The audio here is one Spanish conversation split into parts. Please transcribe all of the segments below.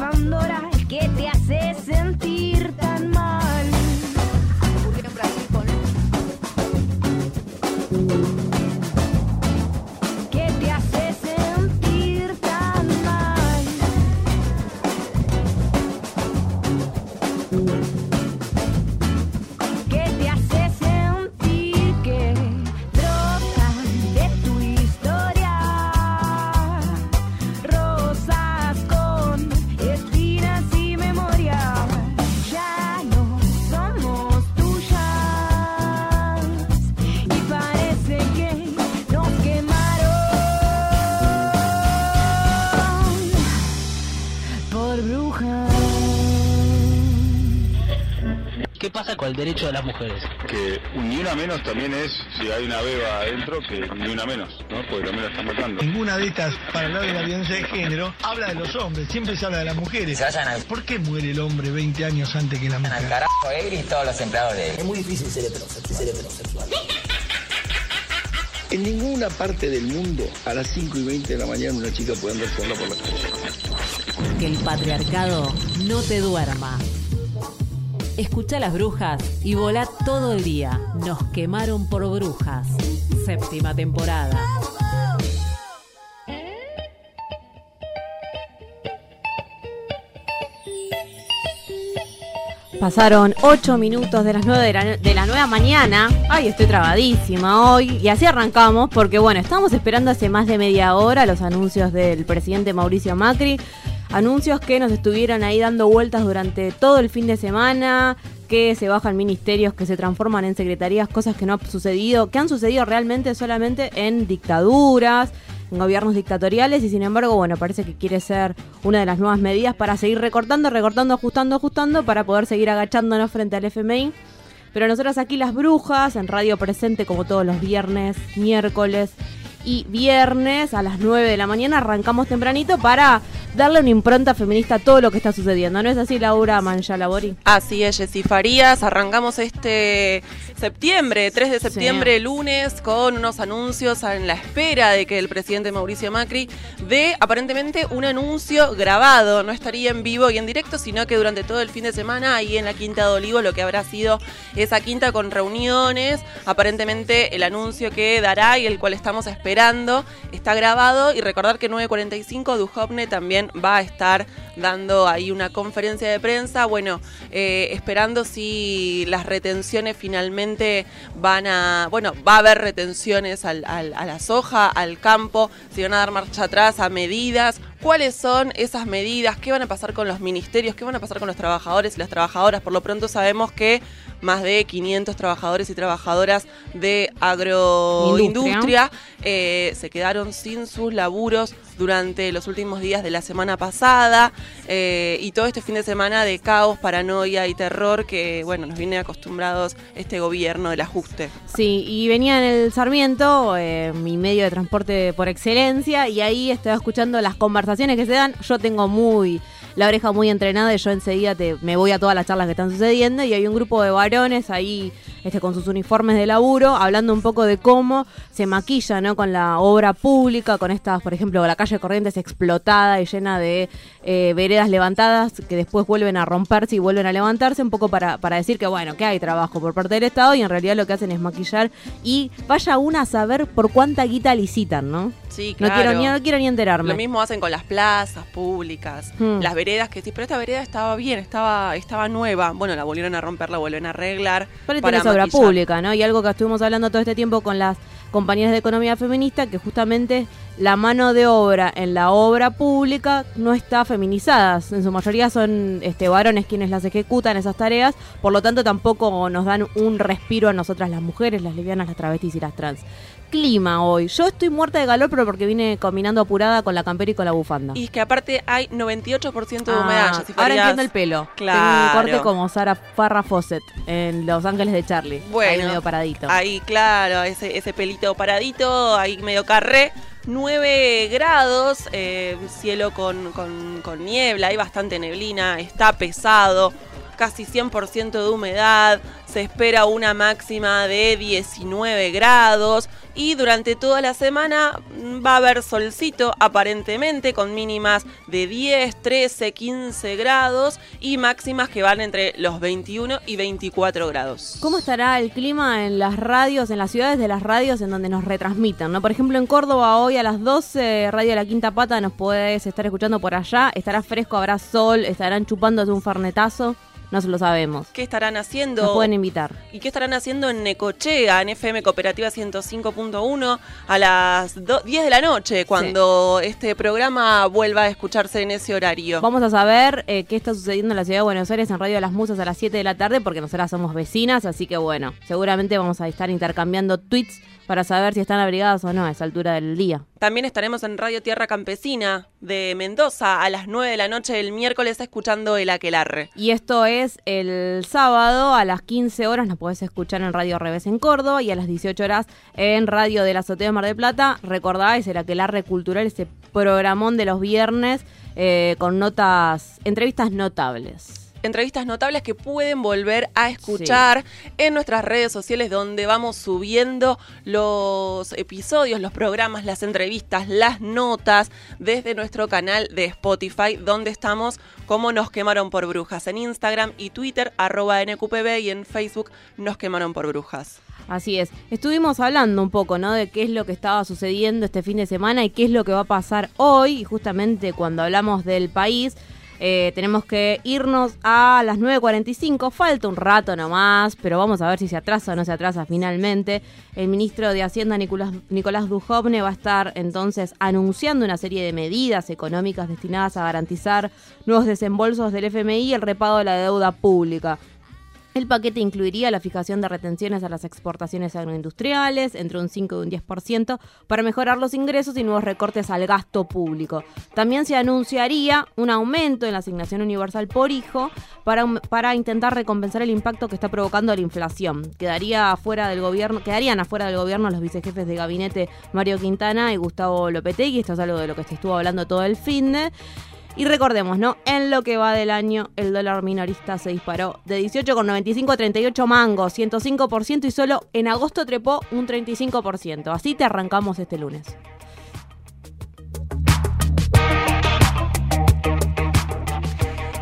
Pandora que te hace con el derecho de las mujeres? que ni una menos también es, si hay una beba adentro, que ni una menos, ¿no? Porque también la están matando. Ninguna de estas, para hablar de la violencia de género, habla de los hombres, siempre se habla de las mujeres. Se vayan al, ¿Por qué muere el hombre 20 años antes que la al mujer? carajo él y todos los empleados de él. Es muy difícil ser heterosexual. Ser heterosexual. En ninguna parte del mundo a las 5 y 20 de la mañana una chica puede andar sola por la calle. Que el patriarcado no te duerma. Escucha las brujas y volá todo el día. Nos quemaron por brujas. Séptima temporada. Pasaron 8 minutos de las 9 de la, de nueva mañana. Ay, estoy trabadísima hoy. Y así arrancamos porque, bueno, estamos esperando hace más de media hora los anuncios del presidente Mauricio Macri. Anuncios que nos estuvieron ahí dando vueltas durante todo el fin de semana, que se bajan ministerios, que se transforman en secretarías, cosas que no han sucedido, que han sucedido realmente solamente en dictaduras, en gobiernos dictatoriales y sin embargo, bueno, parece que quiere ser una de las nuevas medidas para seguir recortando, recortando, ajustando, ajustando, para poder seguir agachándonos frente al FMI. Pero nosotras aquí las brujas, en Radio Presente como todos los viernes, miércoles y viernes a las 9 de la mañana arrancamos tempranito para darle una impronta feminista a todo lo que está sucediendo. ¿No es así, Laura Manchalabori? Así es, Jessy Farías. Arrancamos este septiembre, 3 de septiembre, lunes, con unos anuncios en la espera de que el presidente Mauricio Macri dé aparentemente un anuncio grabado. No estaría en vivo y en directo, sino que durante todo el fin de semana, ahí en la Quinta de Olivo, lo que habrá sido esa quinta con reuniones. Aparentemente el anuncio que dará y el cual estamos esperando está grabado. Y recordar que 9.45 Duhovne también va a estar dando ahí una conferencia de prensa. Bueno, eh, esperando si las retenciones finalmente van a. Bueno, va a haber retenciones al- al- a la soja, al campo, si van a dar marcha atrás a medidas. ¿Cuáles son esas medidas? ¿Qué van a pasar con los ministerios? ¿Qué van a pasar con los trabajadores y las trabajadoras? Por lo pronto sabemos que más de 500 trabajadores y trabajadoras de agroindustria eh, se quedaron sin sus laburos durante los últimos días de la semana pasada eh, y todo este fin de semana de caos, paranoia y terror que, bueno, nos viene acostumbrados este gobierno del ajuste. Sí, y venía en el Sarmiento, eh, mi medio de transporte por excelencia, y ahí estaba escuchando las conversaciones que se dan. Yo tengo muy la oreja muy entrenada y yo enseguida te, me voy a todas las charlas que están sucediendo y hay un grupo de varones ahí este, con sus uniformes de laburo hablando un poco de cómo se maquilla ¿no? con la obra pública, con estas, por ejemplo, la calle Corrientes explotada y llena de eh, veredas levantadas que después vuelven a romperse y vuelven a levantarse, un poco para, para decir que bueno, que hay trabajo por parte del Estado y en realidad lo que hacen es maquillar y vaya una a saber por cuánta guita licitan, ¿no? Sí, No quiero ni, no quiero ni enterarme. Lo mismo hacen con las plazas públicas, Hmm. las veredas que sí, pero esta vereda estaba bien, estaba, estaba nueva. Bueno, la volvieron a romper, la vuelven a arreglar. Pero para es obra pública, ¿no? Y algo que estuvimos hablando todo este tiempo con las compañías de economía feminista, que justamente la mano de obra en la obra pública no está feminizada. En su mayoría son este, varones quienes las ejecutan esas tareas, por lo tanto tampoco nos dan un respiro a nosotras las mujeres, las lesbianas, las travestis y las trans. Clima hoy. Yo estoy muerta de calor, pero porque vine combinando apurada con la campera y con la bufanda. Y es que aparte hay 98% de Ah, humedad. Jessy ahora Farías. entiendo el pelo. Claro. Tengo un corte como Sara Farrah Fawcett en Los Ángeles de Charlie. Bueno, Ahí medio paradito. Ahí, claro, ese, ese pelito paradito, ahí medio carré. 9 grados, eh, cielo con, con- con niebla, hay bastante neblina, está pesado, casi 100% de humedad, se espera una máxima de 19 grados y durante toda la semana mm, va a haber solcito aparentemente con mínimas de 10, 13, 15 grados y máximas que van entre los 21 y 24 grados. ¿Cómo estará el clima en las radios, en las ciudades de las radios en donde nos retransmitan? ¿no? Por ejemplo, en Córdoba hoy a las 12, Radio La Quinta Pata, nos puedes estar escuchando por allá. Estará fresco, habrá sol, estarán chupándose un farnetazo. No se lo sabemos. ¿Qué estarán haciendo? Nos pueden invitar. ¿Y qué estarán haciendo en Necochea, en FM Cooperativa 105.1 a las do- 10 de la noche, cuando este programa vuelva a escucharse en ese horario? Vamos a saber eh, qué está sucediendo en la ciudad de Buenos Aires en Radio de las Musas a las 7 de la tarde, porque nosotras somos vecinas, así que bueno, seguramente vamos a estar intercambiando tweets para saber si están abrigadas o no a esa altura del día. También estaremos en Radio Tierra Campesina de Mendoza a las 9 de la noche del miércoles escuchando el Aquelarre. Y esto es el sábado a las 15 horas, nos podés escuchar en Radio Revés en Córdoba y a las 18 horas en Radio de la Azotea de Mar del Plata. Recordáis el Aquelarre Cultural, ese programón de los viernes eh, con notas, entrevistas notables. Entrevistas notables que pueden volver a escuchar en nuestras redes sociales donde vamos subiendo los episodios, los programas, las entrevistas, las notas desde nuestro canal de Spotify donde estamos como Nos quemaron por brujas en Instagram y Twitter arroba NQPB y en Facebook Nos quemaron por brujas. Así es. Estuvimos hablando un poco, ¿no? De qué es lo que estaba sucediendo este fin de semana y qué es lo que va a pasar hoy. Y justamente cuando hablamos del país, eh, tenemos que irnos a las 9.45. Falta un rato nomás, pero vamos a ver si se atrasa o no se atrasa finalmente. El ministro de Hacienda, Nicolás, Nicolás Dujovne, va a estar entonces anunciando una serie de medidas económicas destinadas a garantizar nuevos desembolsos del FMI y el repago de la deuda pública. El paquete incluiría la fijación de retenciones a las exportaciones agroindustriales entre un 5 y un 10% para mejorar los ingresos y nuevos recortes al gasto público. También se anunciaría un aumento en la asignación universal por hijo para, para intentar recompensar el impacto que está provocando la inflación. Quedaría afuera del gobierno, quedarían afuera del gobierno los vicejefes de gabinete Mario Quintana y Gustavo Lopetegui. Esto es algo de lo que estuvo hablando todo el fin de. Y recordemos, ¿no? En lo que va del año, el dólar minorista se disparó de 18,95 a 38 mangos, 105% y solo en agosto trepó un 35%. Así te arrancamos este lunes.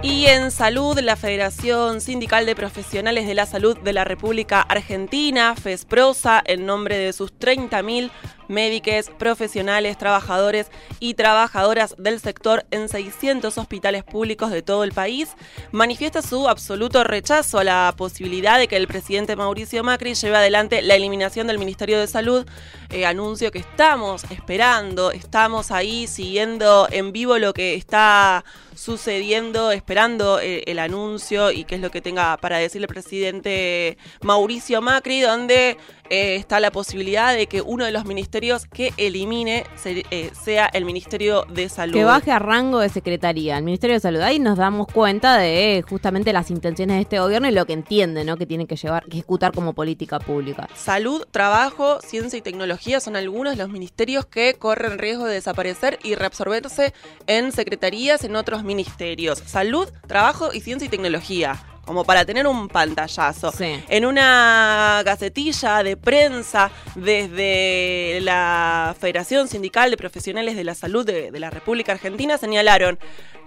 Y en salud, la Federación Sindical de Profesionales de la Salud de la República Argentina, FESPROSA, en nombre de sus 30.000 médicos, profesionales, trabajadores y trabajadoras del sector en 600 hospitales públicos de todo el país, manifiesta su absoluto rechazo a la posibilidad de que el presidente Mauricio Macri lleve adelante la eliminación del Ministerio de Salud, eh, anuncio que estamos esperando, estamos ahí siguiendo en vivo lo que está sucediendo, esperando eh, el anuncio y qué es lo que tenga para decir el presidente Mauricio Macri, donde eh, está la posibilidad de que uno de los ministerios que elimine se- eh, sea el Ministerio de Salud. Que baje a rango de secretaría, el Ministerio de Salud. Ahí nos damos cuenta de eh, justamente las intenciones de este gobierno y lo que entiende, ¿no? Que tiene que llevar, que ejecutar como política pública. Salud, trabajo, ciencia y tecnología son algunos de los ministerios que corren riesgo de desaparecer y reabsorberse en secretarías en otros ministerios. Salud, trabajo y ciencia y tecnología. Como para tener un pantallazo. Sí. En una gacetilla de prensa desde la Federación Sindical de Profesionales de la Salud de, de la República Argentina señalaron,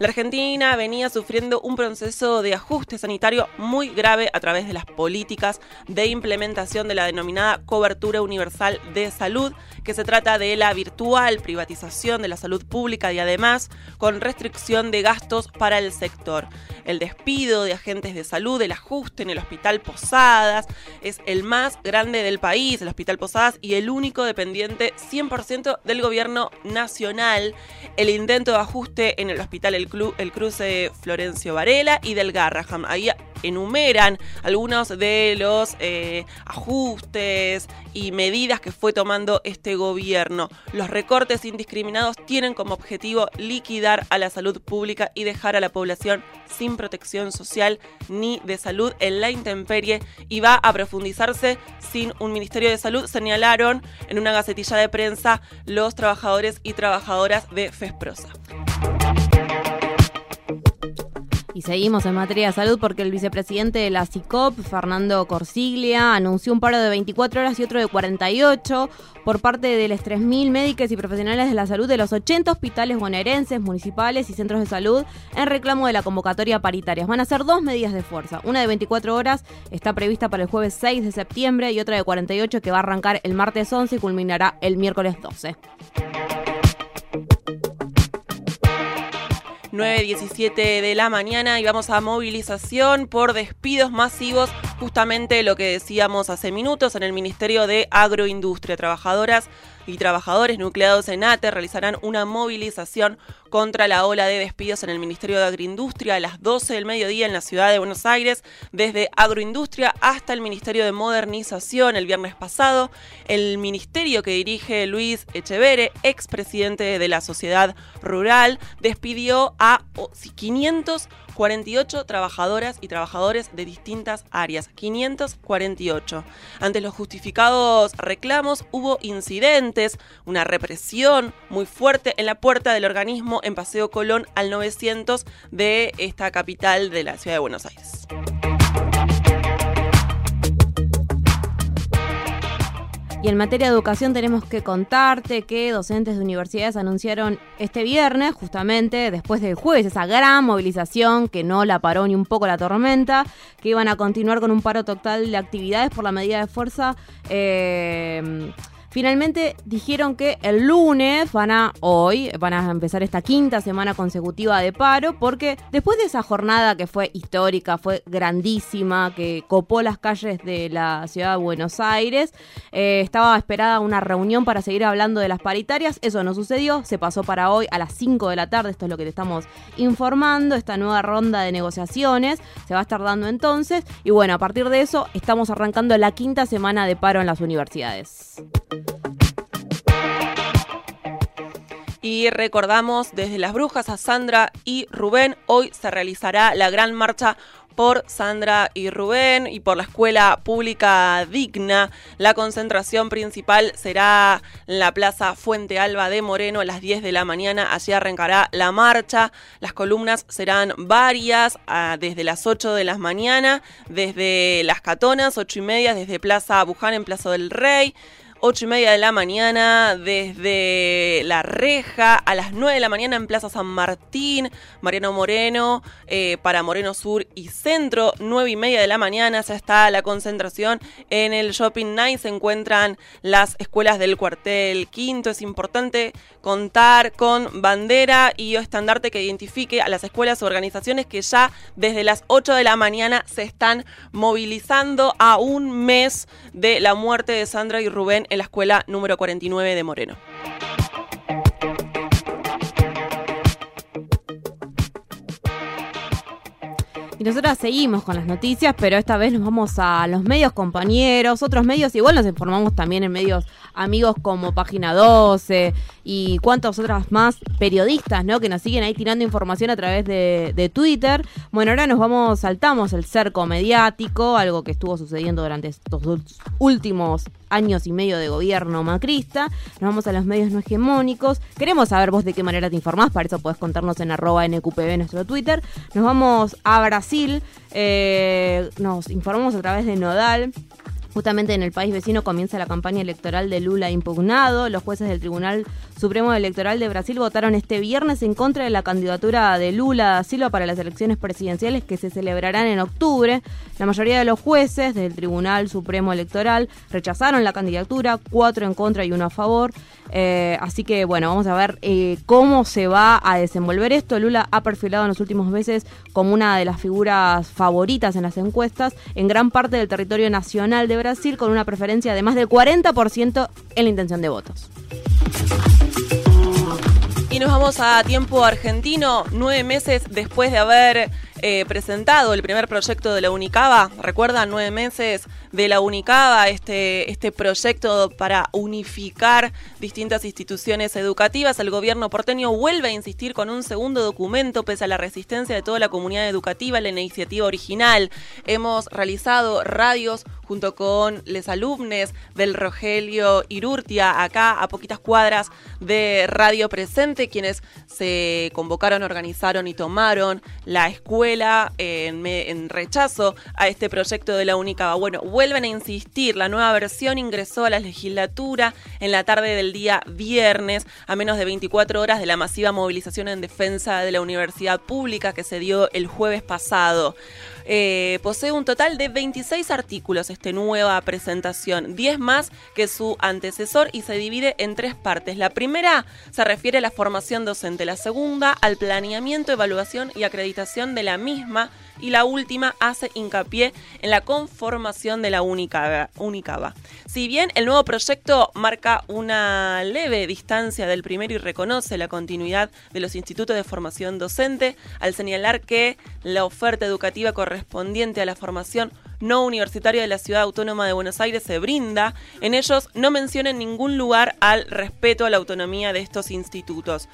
la Argentina venía sufriendo un proceso de ajuste sanitario muy grave a través de las políticas de implementación de la denominada cobertura universal de salud, que se trata de la virtual privatización de la salud pública y además con restricción de gastos para el sector. El despido de agentes de salud, el ajuste en el Hospital Posadas, es el más grande del país, el Hospital Posadas, y el único dependiente 100% del gobierno nacional. El intento de ajuste en el Hospital El, el Cruce Florencio Varela y del Garraham. Ahí enumeran algunos de los eh, ajustes y medidas que fue tomando este gobierno. Los recortes indiscriminados tienen como objetivo liquidar a la salud pública y dejar a la población sin protección social ni de salud en la intemperie y va a profundizarse sin un Ministerio de Salud, señalaron en una gacetilla de prensa los trabajadores y trabajadoras de FESPROSA. Y seguimos en materia de salud porque el vicepresidente de la CICOP, Fernando Corsiglia, anunció un paro de 24 horas y otro de 48 por parte de los 3.000 médicos y profesionales de la salud de los 80 hospitales bonaerenses, municipales y centros de salud en reclamo de la convocatoria paritaria. Van a ser dos medidas de fuerza. Una de 24 horas está prevista para el jueves 6 de septiembre y otra de 48 que va a arrancar el martes 11 y culminará el miércoles 12. 9.17 de la mañana y vamos a movilización por despidos masivos, justamente lo que decíamos hace minutos en el Ministerio de Agroindustria. Trabajadoras y trabajadores nucleados en ATE realizarán una movilización contra la ola de despidos en el Ministerio de Agroindustria a las 12 del mediodía en la ciudad de Buenos Aires, desde Agroindustria hasta el Ministerio de Modernización el viernes pasado. El ministerio que dirige Luis Echevere, expresidente de la Sociedad Rural, despidió a 500 48 trabajadoras y trabajadores de distintas áreas, 548. Ante los justificados reclamos hubo incidentes, una represión muy fuerte en la puerta del organismo en Paseo Colón al 900 de esta capital de la ciudad de Buenos Aires. Y en materia de educación tenemos que contarte que docentes de universidades anunciaron este viernes, justamente después del jueves, esa gran movilización que no la paró ni un poco la tormenta, que iban a continuar con un paro total de actividades por la medida de fuerza. Eh, Finalmente dijeron que el lunes van a, hoy, van a empezar esta quinta semana consecutiva de paro, porque después de esa jornada que fue histórica, fue grandísima, que copó las calles de la ciudad de Buenos Aires, eh, estaba esperada una reunión para seguir hablando de las paritarias, eso no sucedió, se pasó para hoy a las 5 de la tarde, esto es lo que te estamos informando, esta nueva ronda de negociaciones se va a estar dando entonces, y bueno, a partir de eso estamos arrancando la quinta semana de paro en las universidades. Y recordamos desde las brujas a Sandra y Rubén, hoy se realizará la gran marcha por Sandra y Rubén y por la escuela pública digna. La concentración principal será en la Plaza Fuente Alba de Moreno a las 10 de la mañana. Allí arrancará la marcha. Las columnas serán varias ah, desde las 8 de la mañana, desde las Catonas, 8 y media, desde Plaza Buján en Plaza del Rey. 8 y media de la mañana desde La Reja, a las 9 de la mañana en Plaza San Martín, Mariano Moreno, eh, para Moreno Sur y Centro, 9 y media de la mañana ya está la concentración en el Shopping Night, se encuentran las escuelas del cuartel quinto, es importante contar con bandera y estandarte que identifique a las escuelas o organizaciones que ya desde las 8 de la mañana se están movilizando a un mes de la muerte de Sandra y Rubén en la escuela número 49 de Moreno. Y nosotras seguimos con las noticias, pero esta vez nos vamos a los medios compañeros, otros medios, igual nos informamos también en medios amigos como Página 12 y cuantos otras más periodistas, ¿no? Que nos siguen ahí tirando información a través de, de Twitter. Bueno, ahora nos vamos, saltamos el cerco mediático, algo que estuvo sucediendo durante estos últimos años y medio de gobierno macrista. Nos vamos a los medios no hegemónicos. Queremos saber vos de qué manera te informás, para eso podés contarnos en arroba NQPB nuestro Twitter. Nos vamos a Brasil, eh, nos informamos a través de Nodal. Justamente en el país vecino comienza la campaña electoral de Lula impugnado. Los jueces del Tribunal Supremo Electoral de Brasil votaron este viernes en contra de la candidatura de Lula da Silva para las elecciones presidenciales que se celebrarán en octubre. La mayoría de los jueces del Tribunal Supremo Electoral rechazaron la candidatura, cuatro en contra y uno a favor. Eh, así que bueno, vamos a ver eh, cómo se va a desenvolver esto. Lula ha perfilado en los últimos meses como una de las figuras favoritas en las encuestas en gran parte del territorio nacional de Brasil, con una preferencia de más del 40% en la intención de votos. Y nos vamos a tiempo argentino, nueve meses después de haber eh, presentado el primer proyecto de la Unicaba. ¿Recuerdan? Nueve meses de la Unicaba, este, este proyecto para unificar distintas instituciones educativas. El gobierno porteño vuelve a insistir con un segundo documento, pese a la resistencia de toda la comunidad educativa, la iniciativa original. Hemos realizado radios junto con les alumnes del Rogelio Irurtia, acá a poquitas cuadras de Radio Presente, quienes se convocaron, organizaron y tomaron la escuela en, me- en rechazo a este proyecto de la Unicaba. Bueno, vuelven a insistir, la nueva versión ingresó a la legislatura en la tarde del día viernes, a menos de 24 horas de la masiva movilización en defensa de la universidad pública que se dio el jueves pasado. Eh, posee un total de 26 artículos esta nueva presentación, 10 más que su antecesor y se divide en tres partes. La primera se refiere a la formación docente, la segunda al planeamiento, evaluación y acreditación de la misma y la última hace hincapié en la conformación de la Unicaba. Unicaba. Si bien el nuevo proyecto marca una leve distancia del primero y reconoce la continuidad de los institutos de formación docente, al señalar que la oferta educativa correspondiente a la formación no universitaria de la Ciudad Autónoma de Buenos Aires se brinda, en ellos no menciona en ningún lugar al respeto a la autonomía de estos institutos.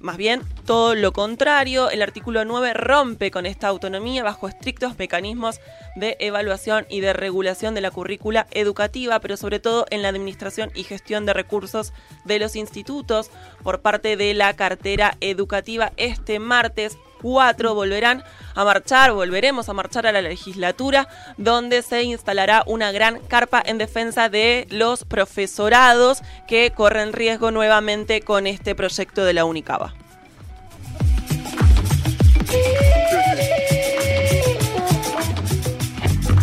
Más bien, todo lo contrario, el artículo 9 rompe con esta autonomía bajo estrictos mecanismos de evaluación y de regulación de la currícula educativa, pero sobre todo en la administración y gestión de recursos de los institutos por parte de la cartera educativa. Este martes 4 volverán a marchar, volveremos a marchar a la legislatura, donde se instalará una gran carpa en defensa de los profesorados que corren riesgo nuevamente con este proyecto de la Unicaba.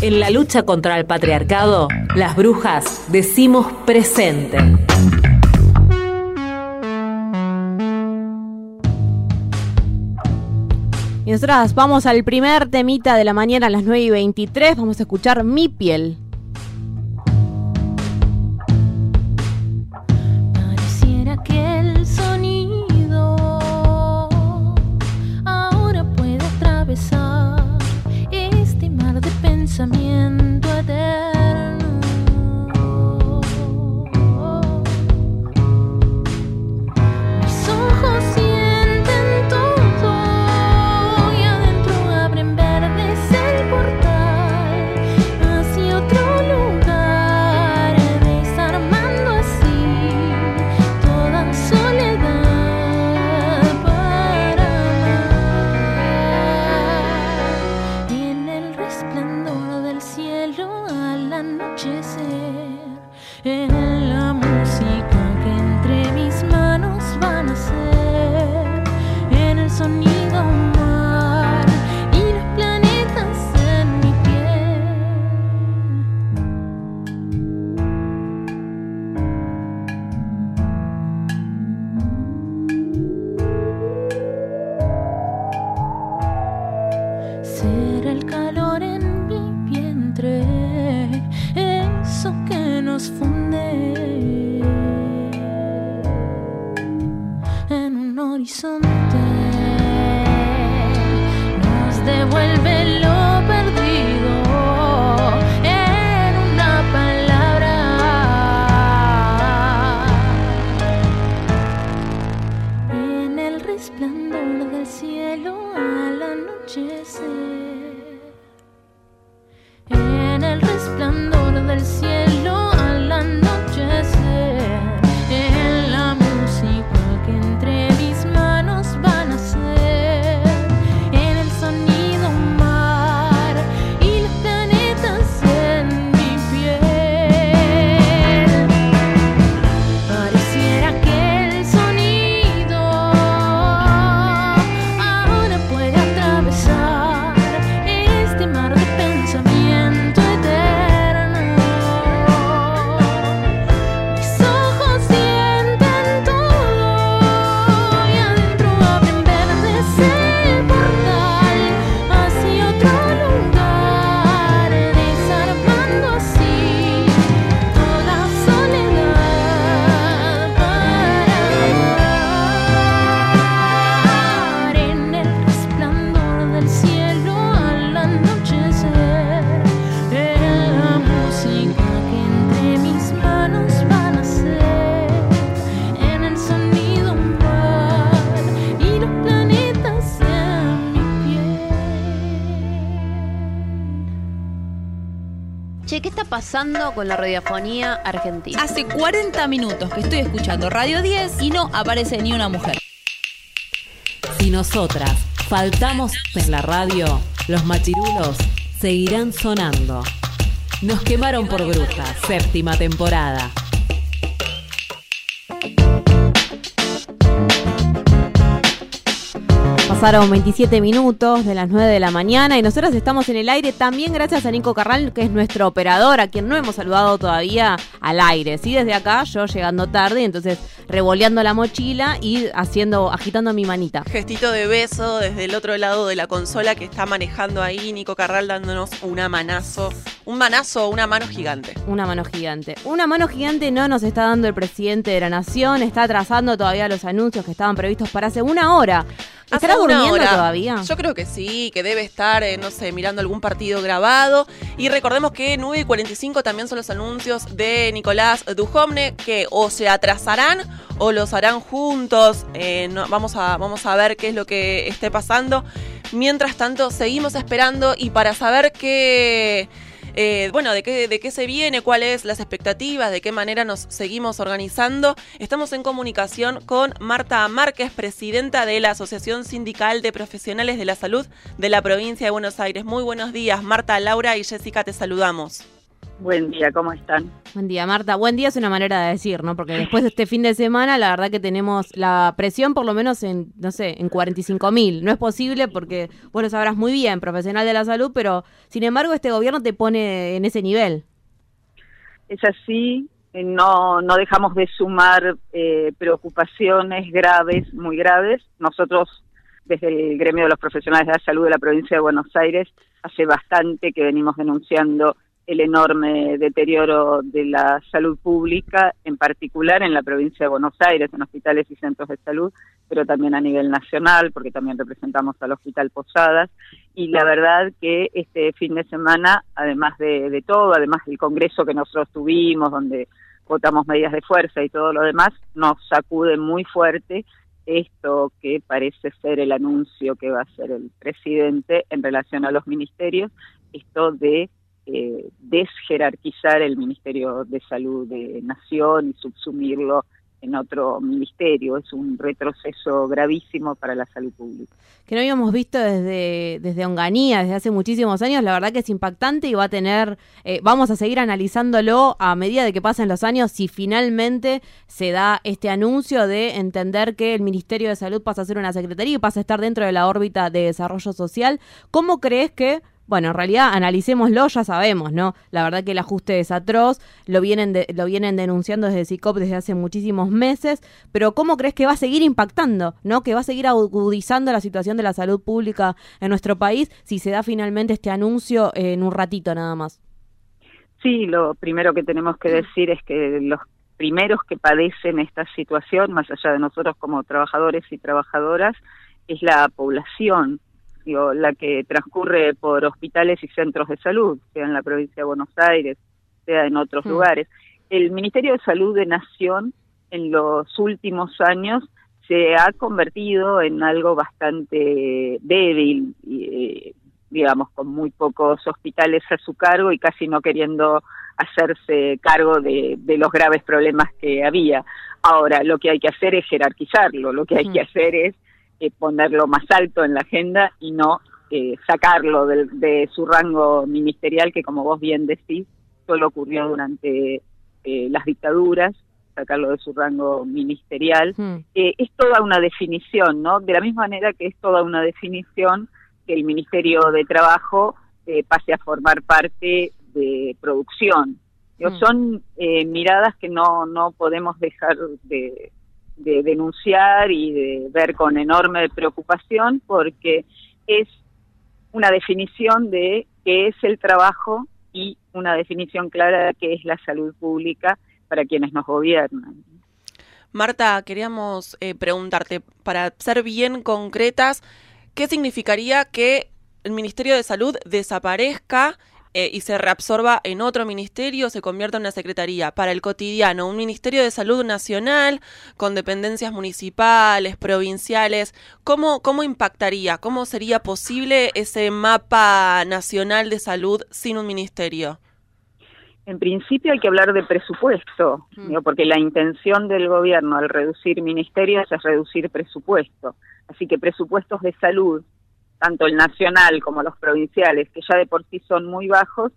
En la lucha contra el patriarcado, las brujas decimos presente. Y nosotras vamos al primer temita de la mañana a las 9 y 23. Vamos a escuchar Mi piel. Con la radiofonía argentina? Hace 40 minutos que estoy escuchando Radio 10 y no aparece ni una mujer. Si nosotras faltamos en la radio, los machirulos seguirán sonando. Nos quemaron por brujas, séptima temporada. Pasaron 27 minutos de las 9 de la mañana y nosotros estamos en el aire también gracias a Nico Carral, que es nuestro operador, a quien no hemos saludado todavía al aire. Sí, desde acá, yo llegando tarde, entonces revoleando la mochila y haciendo, agitando mi manita. Gestito de beso desde el otro lado de la consola que está manejando ahí Nico Carral dándonos una manazo. Un manazo, una mano gigante. Una mano gigante. Una mano gigante no nos está dando el presidente de la nación, está atrasando todavía los anuncios que estaban previstos para hace una hora. ¿Estará durmiendo hora. todavía? Yo creo que sí, que debe estar, eh, no sé, mirando algún partido grabado. Y recordemos que 9 y 45 también son los anuncios de Nicolás Dujovne, que o se atrasarán o los harán juntos. Eh, no- vamos, a, vamos a ver qué es lo que esté pasando. Mientras tanto, seguimos esperando y para saber qué... eh, bueno, de qué, se viene, cuáles las expectativas, de qué manera nos seguimos organizando. Estamos en comunicación con Marta Márquez, presidenta de la Asociación Sindical de Profesionales de la Salud de la provincia de Buenos Aires. Muy buenos días, Marta, Laura y Jessica, te saludamos. Buen día, ¿cómo están? Buen día, Marta. Buen día es una manera de decir, ¿no? Porque después de este fin de semana, la verdad que tenemos la presión por lo menos en, no sé, en 45 mil. No es posible porque vos lo sabrás muy bien, profesional de la salud, pero sin embargo este gobierno te pone en ese nivel. Es así, eh, no, no dejamos de sumar eh, preocupaciones graves, muy graves. Nosotros, desde el gremio de los profesionales de la salud de la provincia de Buenos Aires, hace bastante que venimos denunciando el enorme deterioro de la salud pública, en particular en la provincia de Buenos Aires, en hospitales y centros de salud, pero también a nivel nacional, porque también representamos al Hospital Posadas. Y la verdad que este fin de semana, además de, todo, además del Congreso que nosotros tuvimos, donde votamos medidas de fuerza y todo lo demás, nos sacude muy fuerte esto que parece ser el anuncio que va a hacer el presidente en relación a los ministerios, esto de eh, desjerarquizar el Ministerio de Salud de Nación y subsumirlo en otro ministerio. Es un retroceso gravísimo para la salud pública. Que no habíamos visto desde, desde Onganía, desde hace muchísimos años, la verdad que es impactante y va a tener, eh, vamos a seguir analizándolo a medida de que pasen los años si finalmente se da este anuncio de entender que el Ministerio de Salud pasa a ser una secretaría y pasa a estar dentro de la órbita de desarrollo social. ¿Cómo crees que bueno, en realidad analicémoslo, ya sabemos, ¿no? La verdad que el ajuste es atroz, lo vienen, de- lo vienen denunciando desde CICOP desde hace muchísimos meses, pero ¿cómo crees que va a seguir impactando, ¿no? Que va a seguir agudizando la situación de la salud pública en nuestro país si se da finalmente este anuncio en un ratito nada más. Sí, lo primero que tenemos que decir es que los primeros que padecen esta situación, más allá de nosotros como trabajadores y trabajadoras, es la población, digo, la que transcurre por hospitales y centros de salud, sea en la provincia de Buenos Aires, sea en otros Mm. lugares. El Ministerio de Salud de Nación en los últimos años se ha convertido en algo bastante débil, y, eh, digamos, con muy pocos hospitales a su cargo y casi no queriendo hacerse cargo de, de los graves problemas que había. Ahora, lo que hay que hacer es jerarquizarlo, lo que hay que hacer es eh, ponerlo más alto en la agenda y no eh, sacarlo del- de, su rango ministerial, que como vos bien decís, solo ocurrió durante eh, las dictaduras, sacarlo de su rango ministerial. Eh, es toda una definición, ¿no? De la misma manera que es toda una definición que el Ministerio de Trabajo eh, pase a formar parte de producción. Mm. Son eh, miradas que no, no podemos dejar de, de denunciar y de ver con enorme preocupación porque es una definición de qué es el trabajo y una definición clara de qué es la salud pública para quienes nos gobiernan. Marta, queríamos eh, preguntarte, para ser bien concretas, ¿qué significaría que el Ministerio de Salud desaparezca eh, y se reabsorba en otro ministerio, se convierta en una secretaría? Para el cotidiano, un Ministerio de Salud nacional con dependencias municipales, provinciales, ¿cómo, cómo impactaría? ¿Cómo sería posible ese mapa nacional de salud sin un ministerio? En principio hay que hablar de presupuesto, digo, porque la intención del gobierno al reducir ministerios es reducir presupuesto. Así que presupuestos de salud, tanto el nacional como los provinciales, que ya de por sí son muy bajos,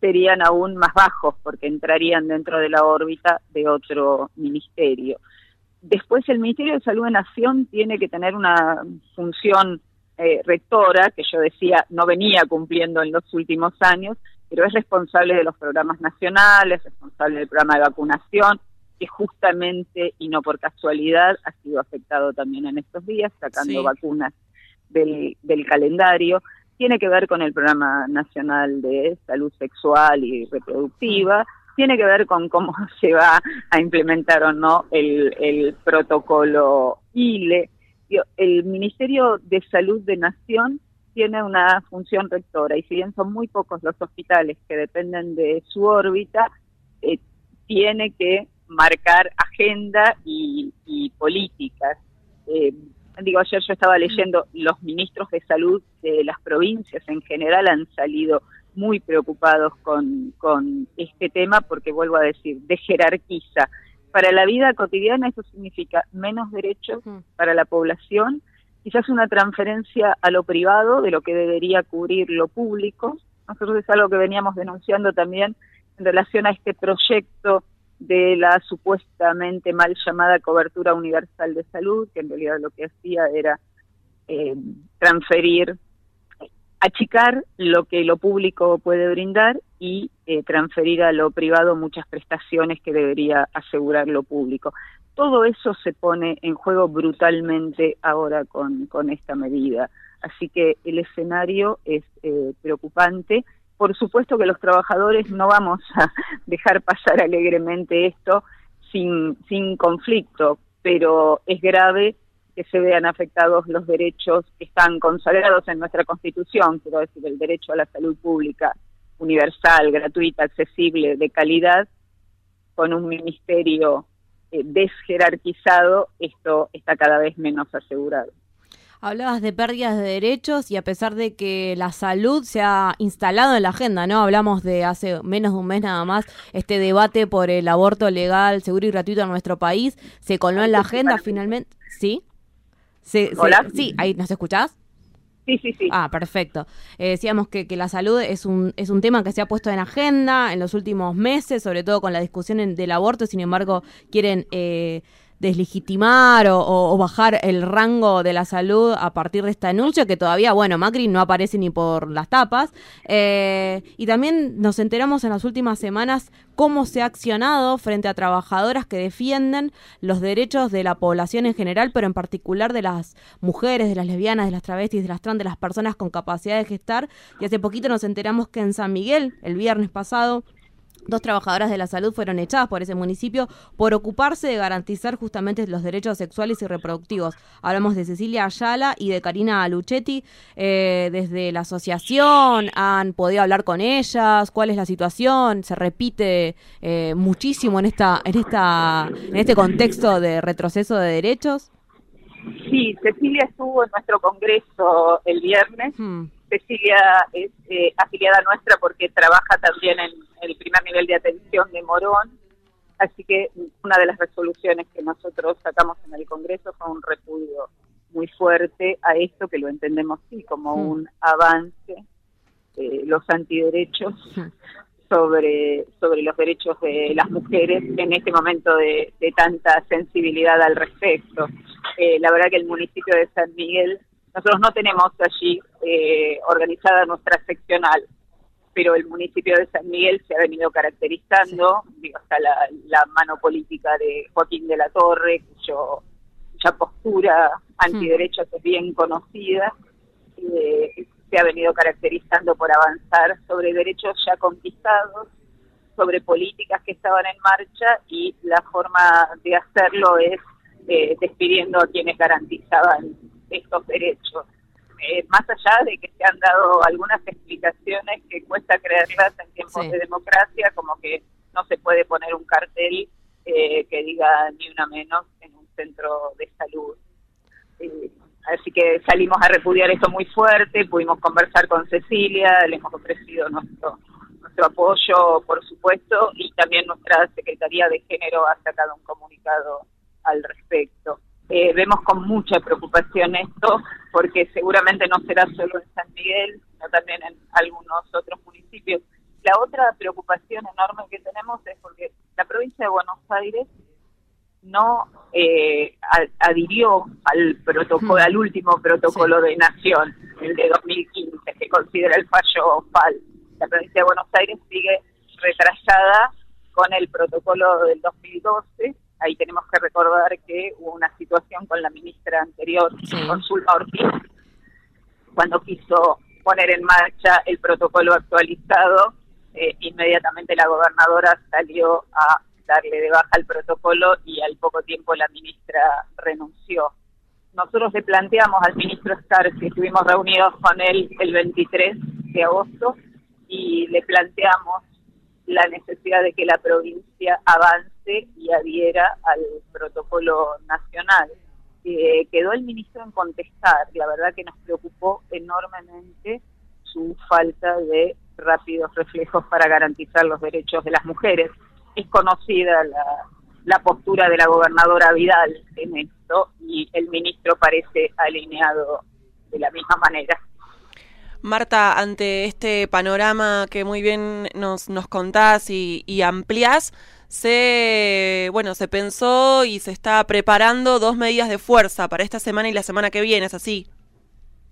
serían aún más bajos porque entrarían dentro de la órbita de otro ministerio. Después el Ministerio de Salud de Nación tiene que tener una función eh, rectora, que yo decía no venía cumpliendo en los últimos años, pero es responsable de los programas nacionales, responsable del programa de vacunación, que justamente y no por casualidad ha sido afectado también en estos días, sacando vacunas del, del calendario. Tiene que ver con el programa nacional de salud sexual y reproductiva, tiene que ver con cómo se va a implementar o no el, el protocolo ILE. El Ministerio de Salud de Nación tiene una función rectora y si bien son muy pocos los hospitales que dependen de su órbita, eh, tiene que marcar agenda y, políticas. Eh, digo, ayer yo estaba leyendo, los ministros de salud de las provincias en general han salido muy preocupados con, con este tema porque, vuelvo a decir, de jerarquiza. Para la vida cotidiana eso significa menos derechos para la población, quizás una transferencia a lo privado de lo que debería cubrir lo público. Nosotros es algo que veníamos denunciando también en relación a este proyecto de la supuestamente mal llamada cobertura universal de salud, que en realidad lo que hacía era eh, transferir, achicar lo que lo público puede brindar y eh, transferir a lo privado muchas prestaciones que debería asegurar lo público. Todo eso se pone en juego brutalmente ahora con, con esta medida. Así que el escenario es eh, preocupante. Por supuesto que los trabajadores no vamos a dejar pasar alegremente esto sin, sin conflicto, pero es grave que se vean afectados los derechos que están consagrados en nuestra Constitución, quiero decir, el derecho a la salud pública universal, gratuita, accesible, de calidad, con un ministerio eh, desjerarquizado, esto está cada vez menos asegurado. Hablabas de pérdidas de derechos y a pesar de que la salud se ha instalado en la agenda, ¿no? Hablamos de hace menos de un mes nada más, este debate por el aborto legal, seguro y gratuito en nuestro país, se coló en la agenda finalmente, ¿sí? ¿Hola? sí, ahí, ¿nos escuchás? Sí, sí, sí. Ah, perfecto. Eh, decíamos que, que, la salud es un, es un tema que se ha puesto en agenda en los últimos meses, sobre todo con la discusión del aborto, sin embargo, quieren eh, deslegitimar o, bajar el rango de la salud a partir de este anuncio, que todavía, bueno, Macri no aparece ni por las tapas. Eh, y también nos enteramos en las últimas semanas cómo se ha accionado frente a trabajadoras que defienden los derechos de la población en general, pero en particular de las mujeres, de las lesbianas, de las travestis, de las trans, de las personas con capacidad de gestar. Y hace poquito nos enteramos que en San Miguel, el viernes pasado, Dos trabajadoras de la salud fueron echadas por ese municipio por ocuparse de garantizar justamente los derechos sexuales y reproductivos. Hablamos de Cecilia Ayala y de Karina Luchetti. Eh, desde la asociación han podido hablar con ellas. ¿Cuál es la situación? Se repite eh, muchísimo en esta, en esta, en este contexto de retroceso de derechos. Sí, Cecilia estuvo en nuestro congreso el viernes. Hmm. Cecilia es eh, afiliada nuestra porque trabaja también en el primer nivel de atención de Morón, así que una de las resoluciones que nosotros sacamos en el Congreso fue un repudio muy fuerte a esto que lo entendemos sí como un avance, eh, los antiderechos sobre, sobre los derechos de las mujeres en este momento de, tanta sensibilidad al respecto. Eh, la verdad que el municipio de San Miguel nosotros no tenemos allí eh, organizada nuestra seccional, pero el municipio de San Miguel se ha venido caracterizando, digo, hasta la, mano política de Joaquín de la Torre, cuyo, cuya postura antiderechos es bien conocida, eh, se ha venido caracterizando por avanzar sobre derechos ya conquistados, sobre políticas que estaban en marcha y la forma de hacerlo es eh, despidiendo a quienes garantizaban estos derechos. Eh, más allá de que se han dado algunas explicaciones que cuesta creerlas en tiempos de democracia, como que no se puede poner un cartel eh, que diga ni una menos en un centro de salud. Eh, así que salimos a repudiar esto muy fuerte, pudimos conversar con Cecilia, le hemos ofrecido nuestro, nuestro apoyo, por supuesto, y también nuestra Secretaría de Género ha sacado un comunicado al respecto. Eh, vemos con mucha preocupación esto, porque seguramente no será solo en San Miguel, sino también en algunos otros municipios. La otra preocupación enorme que tenemos es porque la provincia de Buenos Aires no eh, adhirió al protocolo, al último protocolo de nación, el de 2015, que considera el fallo FAL. La provincia de Buenos Aires sigue retrasada con el protocolo del 2012. Ahí tenemos que recordar que hubo una situación con la ministra anterior, con Zulma Ortiz, cuando quiso poner en marcha el protocolo actualizado, eh, inmediatamente la gobernadora salió a darle de baja el protocolo y al poco tiempo la ministra renunció. Nosotros le planteamos al ministro que estuvimos reunidos con él el 23 de agosto, y le planteamos la necesidad de que la provincia avance y adhiera al protocolo nacional. Eh, quedó el ministro en contestar, la verdad que nos preocupó enormemente su falta de rápidos reflejos para garantizar los derechos de las mujeres es conocida la, postura de la gobernadora Vidal en esto y el ministro parece alineado de la misma manera. Marta, ante este panorama que muy bien nos, nos contás y, y se, bueno, se pensó y se está preparando dos medidas de fuerza para esta semana y la semana que viene, ¿es así?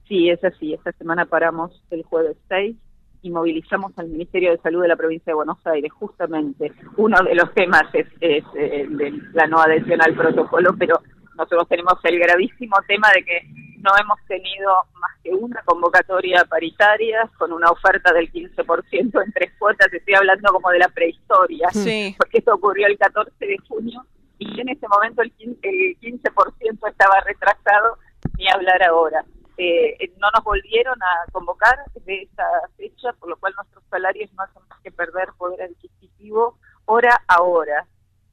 Sí, es así. Esta semana paramos el jueves 6 y movilizamos al Ministerio de Salud de la provincia de Buenos Aires. Justamente uno de los temas es, es eh, la no adhesión al protocolo, pero nosotros tenemos el gravísimo tema de que no hemos tenido más que una convocatoria paritaria con una oferta del 15% en tres cuotas, estoy hablando como de la prehistoria, porque esto ocurrió el 14 de junio y en ese momento el 15%, el 15 estaba retrasado, ni hablar ahora. Eh, no nos volvieron a convocar de esa fecha, por lo cual nuestros salarios no hacen más que perder poder adquisitivo hora a hora.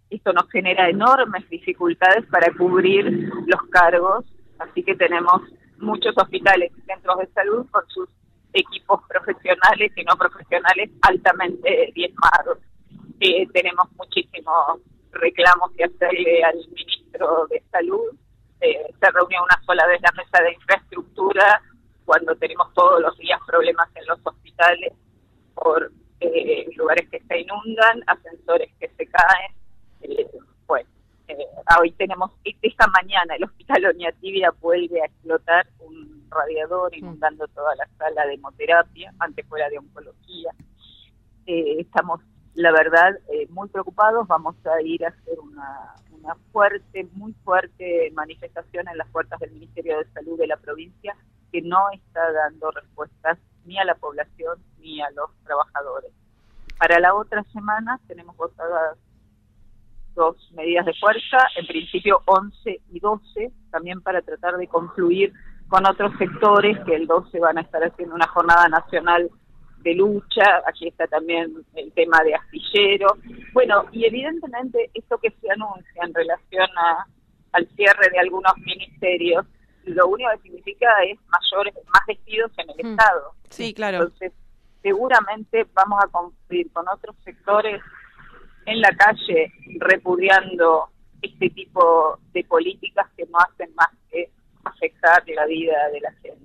Esto nos genera enormes dificultades para cubrir los cargos, así que tenemos muchos hospitales y centros de salud con sus equipos profesionales y no profesionales altamente diezmados. Eh, tenemos muchísimos reclamos que hacerle al ministro de Salud eh, se reunió una sola vez la mesa de infraestructura cuando tenemos todos los días problemas en los hospitales por eh, lugares que se inundan, ascensores que se caen. Eh, bueno, eh, hoy tenemos, esta mañana el hospital Oñatibia vuelve a explotar un radiador inundando toda la sala de hemoterapia, antes fuera de oncología. estamos la verdad, eh, muy preocupados. Vamos a ir a hacer una, una fuerte, muy fuerte manifestación en las puertas del Ministerio de Salud de la provincia que no está dando respuestas ni a la población ni a los trabajadores. Para la otra semana tenemos votadas dos medidas de fuerza, en principio 11 y 12, también para tratar de concluir con otros sectores que el 12 van a estar haciendo una jornada nacional de lucha, aquí está también el tema de astillero. Bueno, y evidentemente esto que se anuncia en relación a, al cierre de algunos ministerios, lo único que significa es mayores, más despidos en el mm. Estado. Sí, claro. Entonces, seguramente vamos a cumplir con otros sectores en la calle repudiando este tipo de políticas que no hacen más que afectar la vida de la gente.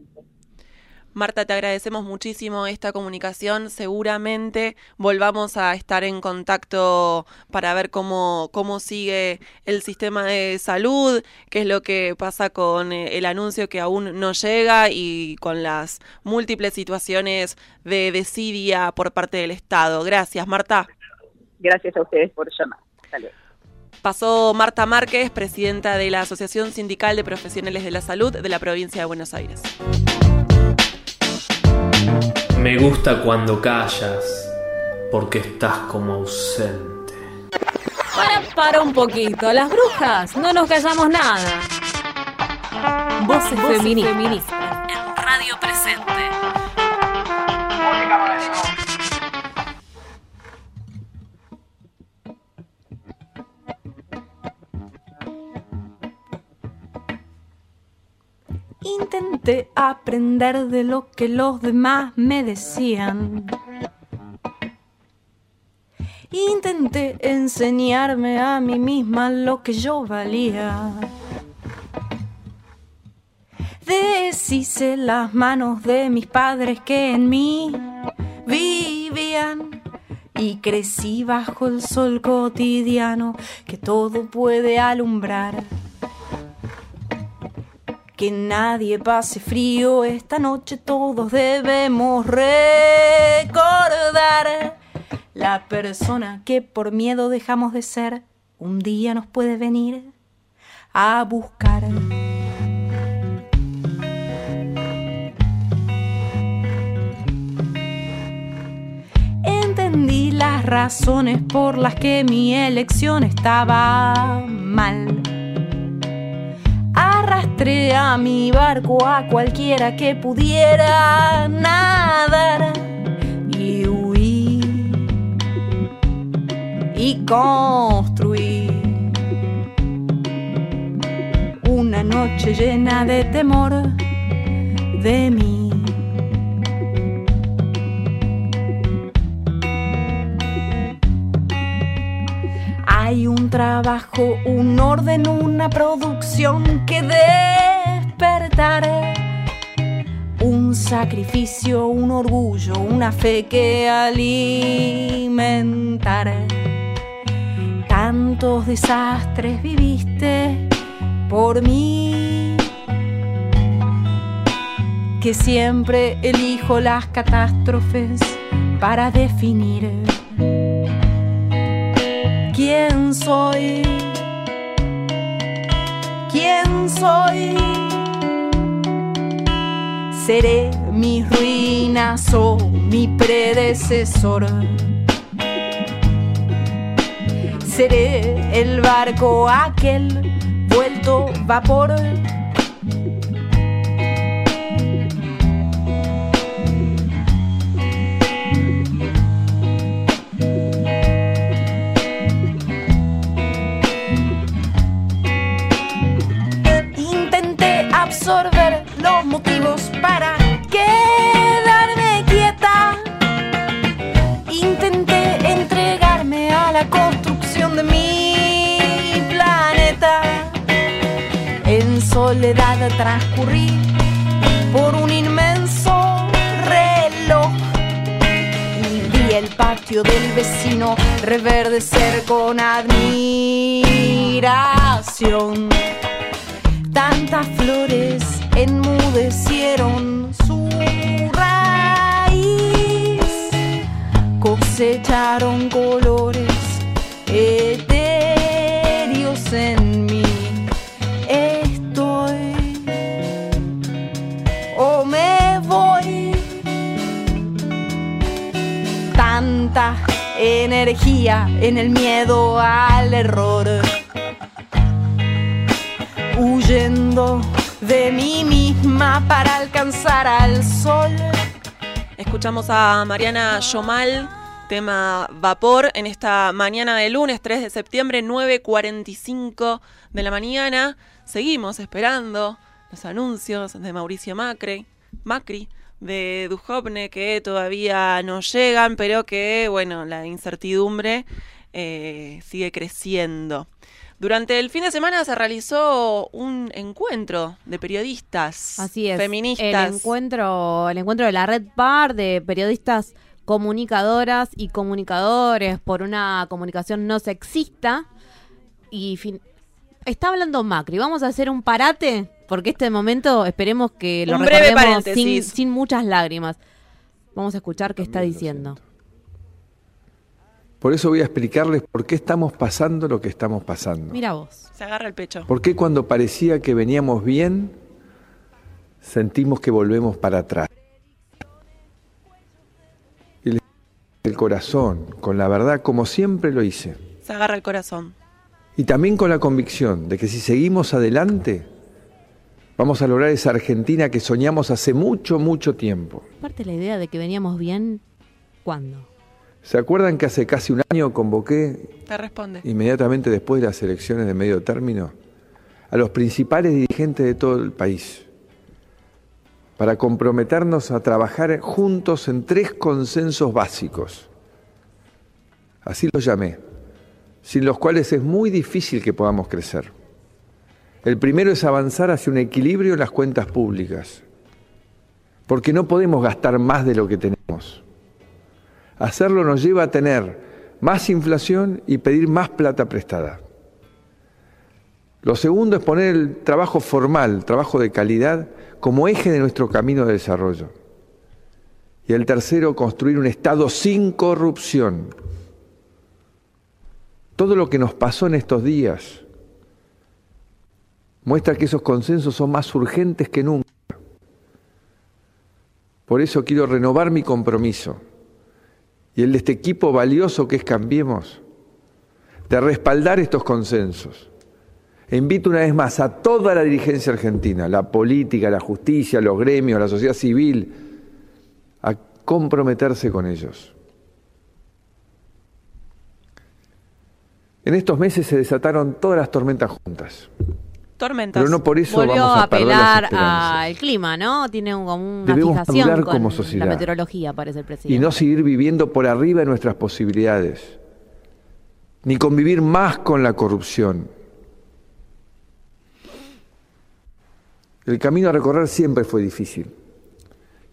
Marta, te agradecemos muchísimo esta comunicación. Seguramente volvamos a estar en contacto para ver cómo, cómo sigue el sistema de salud, qué es lo que pasa con eh, el anuncio que aún no llega y con las múltiples situaciones de desidia por parte del Estado. Gracias, Marta. Gracias a ustedes por llamar. Pasó Marta Márquez, presidenta de la Asociación Sindical de Profesionales de la Salud de la provincia de Buenos Aires. Me gusta cuando callas, porque estás como ausente. Para, para un poquito, las brujas, no nos callamos nada. Voces, Voces feministas. En Radio Presente. Intenté aprender de lo que los demás me decían. Intenté enseñarme a mí misma lo que yo valía. Deshice las manos de mis padres que en mí vivían y crecí bajo el sol cotidiano que todo puede alumbrar. Que nadie pase frío esta noche, todos debemos recordar. La persona que por miedo dejamos de ser, un día nos puede venir a buscar. Entendí las razones por las que mi elección estaba mal. Arrastré a mi barco a cualquiera que pudiera nadar y huí y construí una noche llena de temor de mí. Hay un trabajo, un orden, una producción que despertar. Un sacrificio, un orgullo, una fe que alimentar. Tantos desastres viviste por mí que siempre elijo las catástrofes para definir quién soy, quién soy. Seré mis ruinas o mi predecesor. Seré el barco aquel vuelto vapor. Absorber los motivos para quedarme quieta. Intenté entregarme a la construcción de mi planeta. En soledad transcurrí por un inmenso reloj y vi el patio del vecino reverdecer con admiración. Tantas flores enmudecieron su raíz, cosecharon colores etéreos en mí. Estoy o me voy. Tanta energía en el miedo al error huyendo de mí misma para alcanzar al sol. Escuchamos a Mariana Yomal, tema Vapor, en esta mañana de lunes 3 de septiembre, 9.45 de la mañana. Seguimos esperando los anuncios de Mauricio Macri, Macri de Duhovne que todavía no llegan, pero que, bueno, la incertidumbre eh, sigue creciendo. Durante el fin de semana se realizó un encuentro de periodistas Así es. feministas. El encuentro, el encuentro de la Red Par de periodistas comunicadoras y comunicadores por una comunicación no sexista. Y fin- está hablando Macri. Vamos a hacer un parate porque este momento esperemos que lo Un breve recordemos sin, paréntesis. sin muchas lágrimas. Vamos a escuchar qué está diciendo. Por eso voy a explicarles por qué estamos pasando lo que estamos pasando. Mira vos. Se agarra el pecho. ¿Por qué cuando parecía que veníamos bien, sentimos que volvemos para atrás? Y les- el corazón, con la verdad, como siempre lo hice. Se agarra el corazón. Y también con la convicción de que si seguimos adelante, vamos a lograr esa Argentina que soñamos hace mucho, mucho tiempo. Aparte la idea de que veníamos bien, ¿cuándo? ¿Se acuerdan que hace casi un año convoqué, Te responde. inmediatamente después de las elecciones de medio término, a los principales dirigentes de todo el país para comprometernos a trabajar juntos en tres consensos básicos. así los llamé, sin los cuales es muy difícil que podamos crecer. El primero es avanzar hacia un equilibrio en las cuentas públicas, porque no podemos gastar más de lo que tenemos. Hacerlo nos lleva a tener más inflación y pedir más plata prestada. Lo segundo es poner el trabajo formal, trabajo de calidad, como eje de nuestro camino de desarrollo. Y el tercero, construir un Estado sin corrupción. Todo lo que nos pasó en estos días muestra que esos consensos son más urgentes que nunca. Por eso quiero renovar mi compromiso y el de este equipo valioso que es Cambiemos, de respaldar estos consensos e invito una vez más a toda la dirigencia argentina, la política, la justicia, los gremios, la sociedad civil, a comprometerse con ellos. En estos meses se desataron todas las tormentas juntas. Tormentas. Pero no por eso Volvió vamos a, apelar al clima, ¿no? Tiene un- una Debemos fijación con como sociedad. la meteorología, parece el presidente. y no seguir viviendo por arriba de nuestras posibilidades, ni convivir más con la corrupción. El camino a recorrer siempre fue difícil.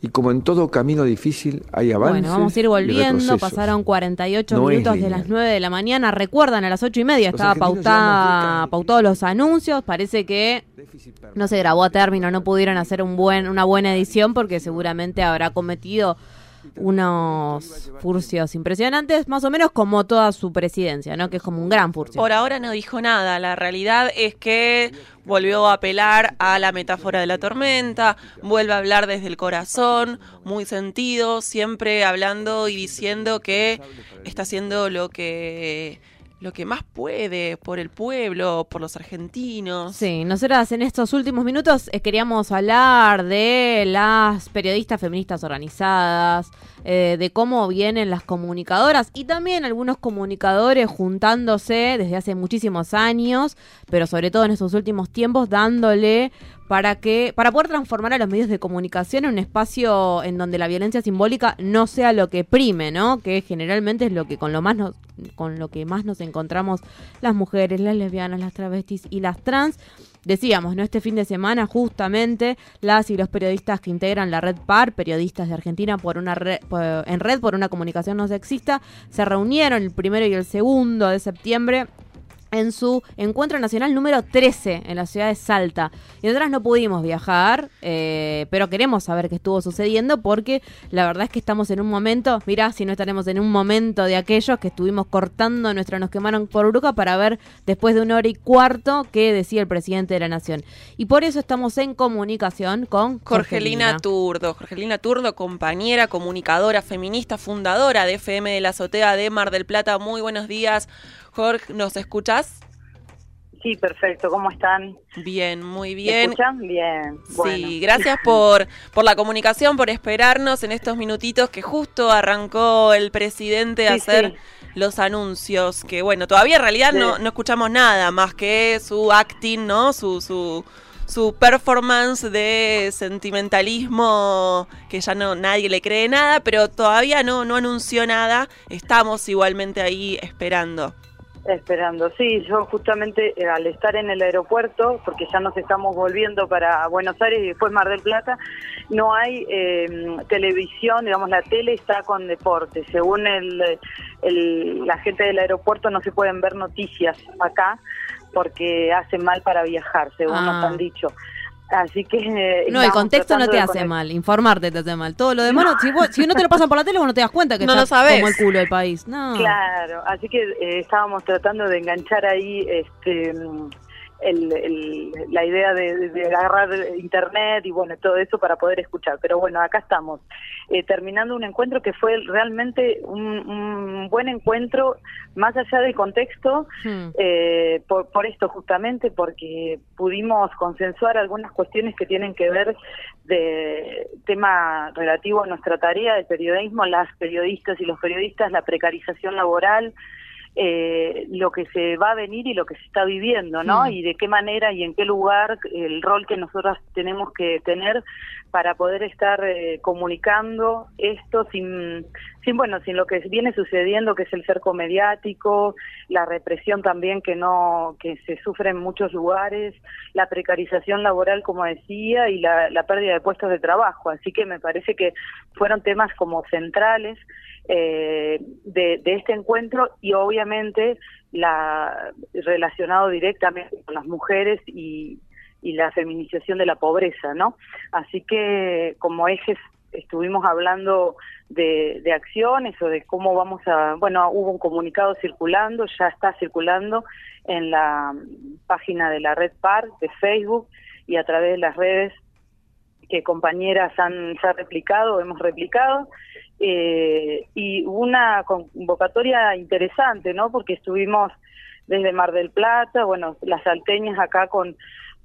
Y como en todo camino difícil hay avances. Bueno, vamos a ir volviendo. Pasaron 48 No minutos de las 9 de la mañana. Recuerdan, a las 8 y media estaba pautada, pautados los anuncios. Parece que no se grabó a término, no pudieron hacer un buen, una buena edición porque seguramente habrá cometido unos furcios impresionantes, más o menos como toda su presidencia, ¿no? Que es como un gran furcio. Por ahora no dijo nada. La realidad es que volvió a apelar a la metáfora de la tormenta, vuelve a hablar desde el corazón, muy sentido, siempre hablando y diciendo que está haciendo lo que lo que más puede por el pueblo, por los argentinos. Sí, nosotras en estos últimos minutos eh, queríamos hablar de las periodistas feministas organizadas, eh, de cómo vienen las comunicadoras y también algunos comunicadores juntándose desde hace muchísimos años, pero sobre todo en estos últimos tiempos dándole para que para poder transformar a los medios de comunicación en un espacio en donde la violencia simbólica no sea lo que prime, ¿no? Que generalmente es lo que con lo más nos, con lo que más nos encontramos las mujeres, las lesbianas, las travestis y las trans. Decíamos, ¿no? Este fin de semana, justamente, las y los periodistas que integran la red PAR, periodistas de Argentina por una en red por una comunicación no sexista, se reunieron el primero y el segundo de septiembre en su encuentro nacional número 13 en la ciudad de Salta. Y nosotras no pudimos viajar, eh, pero queremos saber qué estuvo sucediendo porque la verdad es que estamos en un momento, mirá, si no estaremos en un momento de aquellos que estuvimos cortando nuestra Nos quemaron por bruja para ver después de una hora y cuarto qué decía el presidente de la nación. Y por eso estamos en comunicación con Jorgelina Turdo, Jorgelina Turdo, compañera, comunicadora, feminista, fundadora de FM de la Azotea de Mar del Plata. Muy buenos días, Jorge, ¿nos escuchás? Sí, perfecto. ¿Cómo están? Bien, muy ¿Me bien. escuchan? Bien. Bueno. Sí, gracias por, por la comunicación, por esperarnos en estos minutitos que justo arrancó el presidente a Sí, hacer sí. los anuncios, que bueno, todavía en realidad Sí. no, no escuchamos nada más que su acting, ¿no? Su, su, su performance de sentimentalismo que ya no nadie le cree nada, pero todavía no, no anunció nada. Estamos igualmente ahí esperando. Esperando, sí, yo justamente eh, al estar en el aeropuerto, porque ya nos estamos volviendo para Buenos Aires y después Mar del Plata, no hay eh, televisión, digamos, la tele está con deporte. Según el, el- la gente del aeropuerto no se pueden ver noticias acá porque hace mal para viajar, según Ah. nos han dicho. Así que... eh, No, el contexto no te hace mal, informarte te hace mal. Todo lo demás, no- si, vos- si no te lo pasan por la tele, vos no te das cuenta que No lo está sabés. como el culo del país. No. Claro, así que eh, estábamos tratando de enganchar ahí este el- el- la idea de, de agarrar internet y bueno, todo eso para poder escuchar. Pero bueno, acá estamos, eh, terminando un encuentro que fue realmente un, un buen encuentro, más allá del contexto, Hmm. eh, por, por esto justamente, porque pudimos consensuar algunas cuestiones que tienen que ver de tema relativo a nuestra tarea del periodismo, las periodistas y los periodistas, la precarización laboral, eh, lo que se va a venir y lo que se está viviendo, ¿no? Y de qué manera y en qué lugar el rol que nosotros tenemos que tener para poder estar eh, comunicando esto sin, bueno, sin lo que viene sucediendo, que es el cerco mediático, la represión también que no, que se sufre en muchos lugares, la precarización laboral, como decía, y la, la pérdida de puestos de trabajo. Así que me parece que fueron temas como centrales eh, de, de este encuentro y obviamente la relacionado directamente con las mujeres y, y la feminización de la pobreza, ¿no? Así que como ejes estuvimos hablando de, de acciones o de cómo vamos a, bueno, hubo un comunicado circulando, ya está circulando en la página de la Red Par de Facebook y a través de las redes que compañeras han replicado, hemos replicado, eh, y una convocatoria interesante, ¿no? Porque estuvimos desde Mar del Plata, bueno, las salteñas acá con,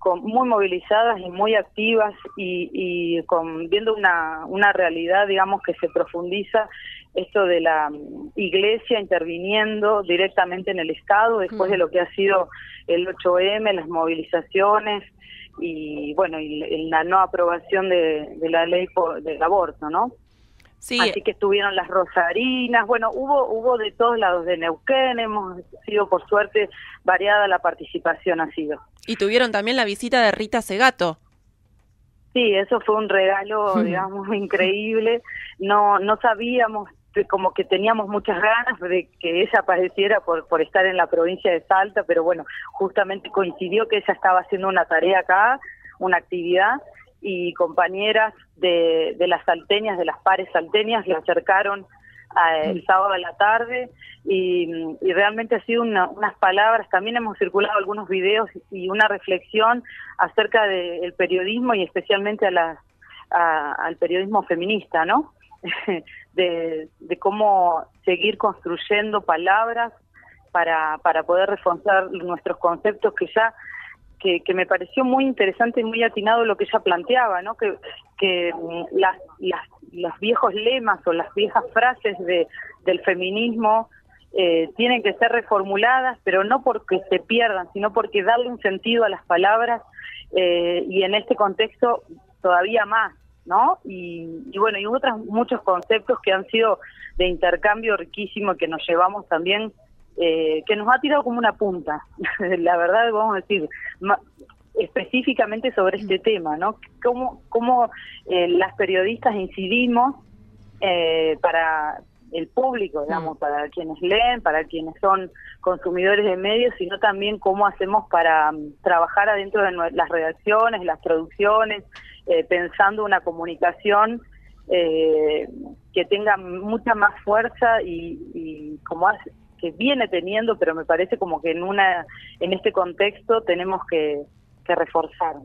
con muy movilizadas y muy activas y, y con viendo una, una realidad, digamos, que se profundiza esto de la mm, iglesia interviniendo directamente en el Estado después de lo que ha sido el 8M, las movilizaciones y bueno, y la no aprobación de, de la ley por, del aborto, ¿no? Sí. Así que estuvieron las rosarinas, bueno, hubo hubo de todos lados de Neuquén, hemos sido por suerte variada la participación ha sido. Y tuvieron también la visita de Rita Segato. Sí, eso fue un regalo, digamos, increíble. No no sabíamos, como que teníamos muchas ganas de que ella apareciera por, por estar en la provincia de Salta, pero bueno, justamente coincidió que ella estaba haciendo una tarea acá, una actividad, y compañeras de, de las salteñas, de las pares salteñas, le acercaron el sábado a la tarde y, y realmente ha sido una- unas palabras, también hemos circulado algunos videos y una reflexión acerca del periodismo y especialmente a las, a- al periodismo feminista, ¿no? de, de cómo seguir construyendo palabras para, para poder reforzar nuestros conceptos que ya que, que me pareció muy interesante y muy atinado lo que ella planteaba, ¿no? Que, que mm, las, las, los viejos lemas o las viejas frases de, del feminismo eh, tienen que ser reformuladas, pero no porque se pierdan, sino porque darle un sentido a las palabras eh, y en este contexto todavía más, ¿no? Y, y bueno, y otros muchos conceptos que han sido de intercambio riquísimo que nos llevamos también eh, que nos ha tirado como una punta, la verdad vamos a decir, ma- específicamente sobre este tema, ¿no? Cómo, cómo eh, las periodistas incidimos eh, para el público, digamos, para quienes leen, para quienes son consumidores de medios, sino también cómo hacemos para mm, trabajar adentro de las redacciones, las producciones, eh, pensando una comunicación eh, que tenga mucha más fuerza y, y como hace, que viene teniendo, pero me parece como que en una en este contexto tenemos que, que reforzar.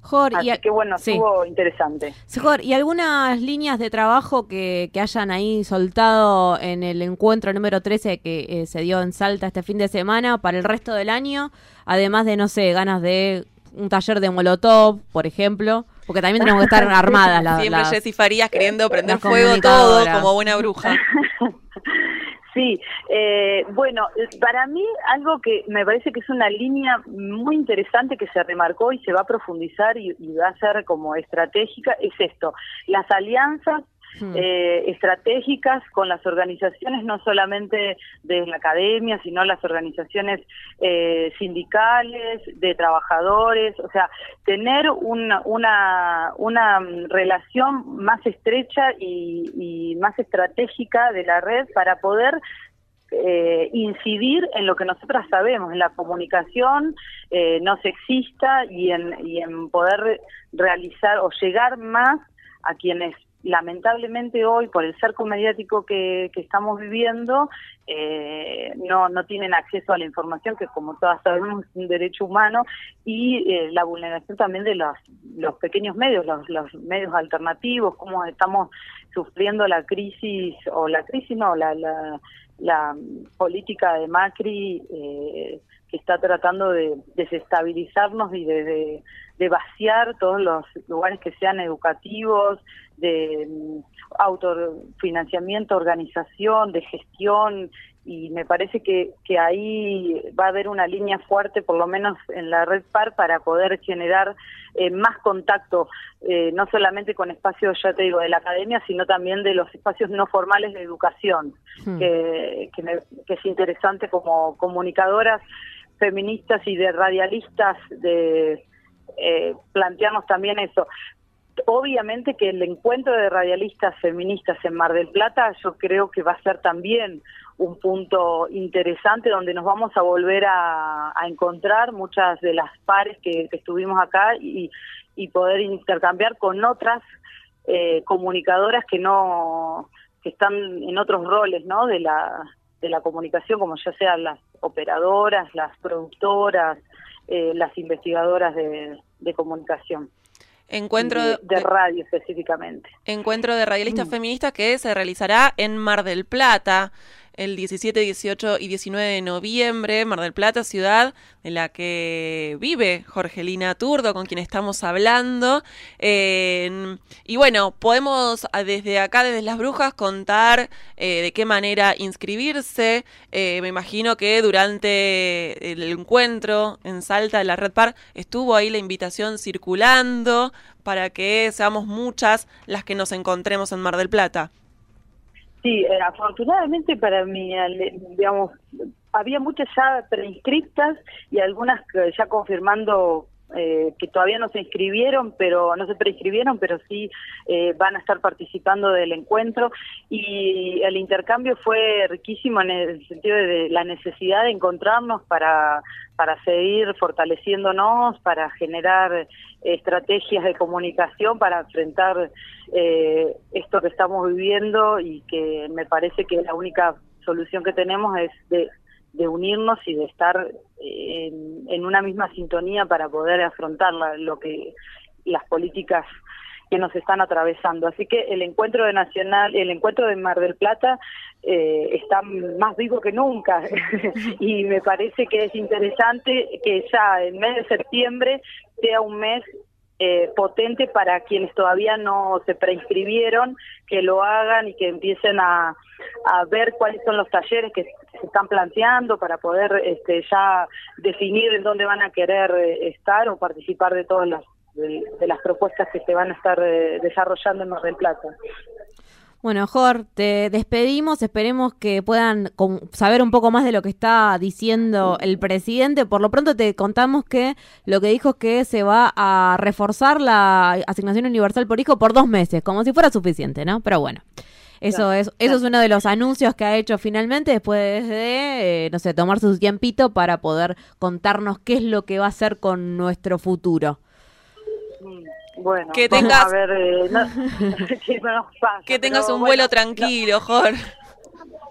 Jor, Así y a- que bueno, sí. estuvo interesante. Sí, Jor, ¿y algunas líneas de trabajo que, que hayan ahí soltado en el encuentro número 13 que eh, se dio en Salta este fin de semana para el resto del año? Además de, no sé, ganas de un taller de Molotov, por ejemplo, porque también tenemos que estar armadas las... Siempre las- Jessy Farías queriendo prender fuego todo como buena bruja. Sí, eh, bueno, para mí algo que me parece que es una línea muy interesante que se remarcó y se va a profundizar y, y va a ser como estratégica es esto, las alianzas Hmm. eh, estratégicas con las organizaciones, no solamente de la academia, sino las organizaciones eh, sindicales, de trabajadores, o sea, tener una, una, una relación más estrecha y, y más estratégica de la red para poder eh, incidir en lo que nosotras sabemos, en la comunicación eh, no sexista y en, y en poder realizar o llegar más a quienes lamentablemente hoy por el cerco mediático que, estamos viviendo eh, no, no tienen acceso a la información que como todas sabemos es un derecho humano y eh, la vulneración también de los, los pequeños medios, los, los medios alternativos, cómo estamos sufriendo la crisis o la crisis no, la, la, la política de Macri eh, que está tratando de desestabilizarnos y de, de, de vaciar todos los lugares que sean educativos, de mm, autofinanciamiento, organización, de gestión y me parece que, que ahí va a haber una línea fuerte, por lo menos en la red PAR, para poder generar eh, más contacto, eh, no solamente con espacios, ya te digo, de la academia, sino también de los espacios no formales de educación, Hmm. que, que, me- que es interesante como comunicadoras feministas y de radialistas de eh, también eso. Obviamente que el encuentro de radialistas feministas en Mar del Plata yo creo que va a ser también un punto interesante donde nos vamos a volver a, encontrar muchas de las pares que, que estuvimos acá y, y poder intercambiar con otras eh, comunicadoras que no que están en otros roles no de la de la comunicación como ya sean las operadoras las productoras eh, las investigadoras de, de comunicación. Encuentro de, de radio específicamente. Encuentro de radialistas Mm. feministas que se realizará en Mar del Plata el 17, 18 y 19 de noviembre. Mar del Plata, ciudad en la que vive Jorgelina Turdo, con quien estamos hablando. Eh, y bueno, podemos ah, desde acá, desde Las Brujas, contar eh, de qué manera inscribirse. Eh, me imagino que durante el encuentro en Salta de la Red Par estuvo ahí la invitación circulando para que seamos muchas las que nos encontremos en Mar del Plata. Sí, eh, afortunadamente para mí, digamos, había muchas ya preinscriptas y algunas ya confirmando eh, que todavía no se inscribieron, pero no se preinscribieron, pero sí eh, van a estar participando del encuentro. Y el intercambio fue riquísimo en el sentido de la necesidad de encontrarnos para para seguir fortaleciéndonos, para generar estrategias de comunicación para enfrentar eh, esto que estamos viviendo y que me parece que la única solución que tenemos es de, de unirnos y de estar eh, en, en una misma sintonía para poder afrontar la- lo que las políticas que nos están atravesando. Así que el encuentro de Nacional, el encuentro de Mar del Plata eh, está más vivo que nunca y me parece que es interesante que ya el mes de septiembre sea un mes eh, potente para quienes todavía no se preinscribieron, que lo hagan y que empiecen a, a ver cuáles son los talleres que se están planteando para poder este, ya definir en dónde van a querer eh, estar o participar de todas las de, las propuestas que se van a estar eh, desarrollando en Mar del Plata. Bueno, Jor, te despedimos. Esperemos que puedan saber un poco más de lo que está diciendo el presidente. Por lo pronto te contamos que lo que dijo es que se va a reforzar la asignación universal por hijo por dos meses, como si fuera suficiente, ¿no? Pero bueno. Eso Claro, es, eso es uno de los anuncios que ha hecho finalmente después de, eh, no sé, tomarse su tiempito para poder contarnos qué es lo que va a hacer con nuestro futuro. Bueno, Que vamos tengas- a ver eh, no- qué nos pasa, Que tengas pero un vuelo tranquilo, Jor.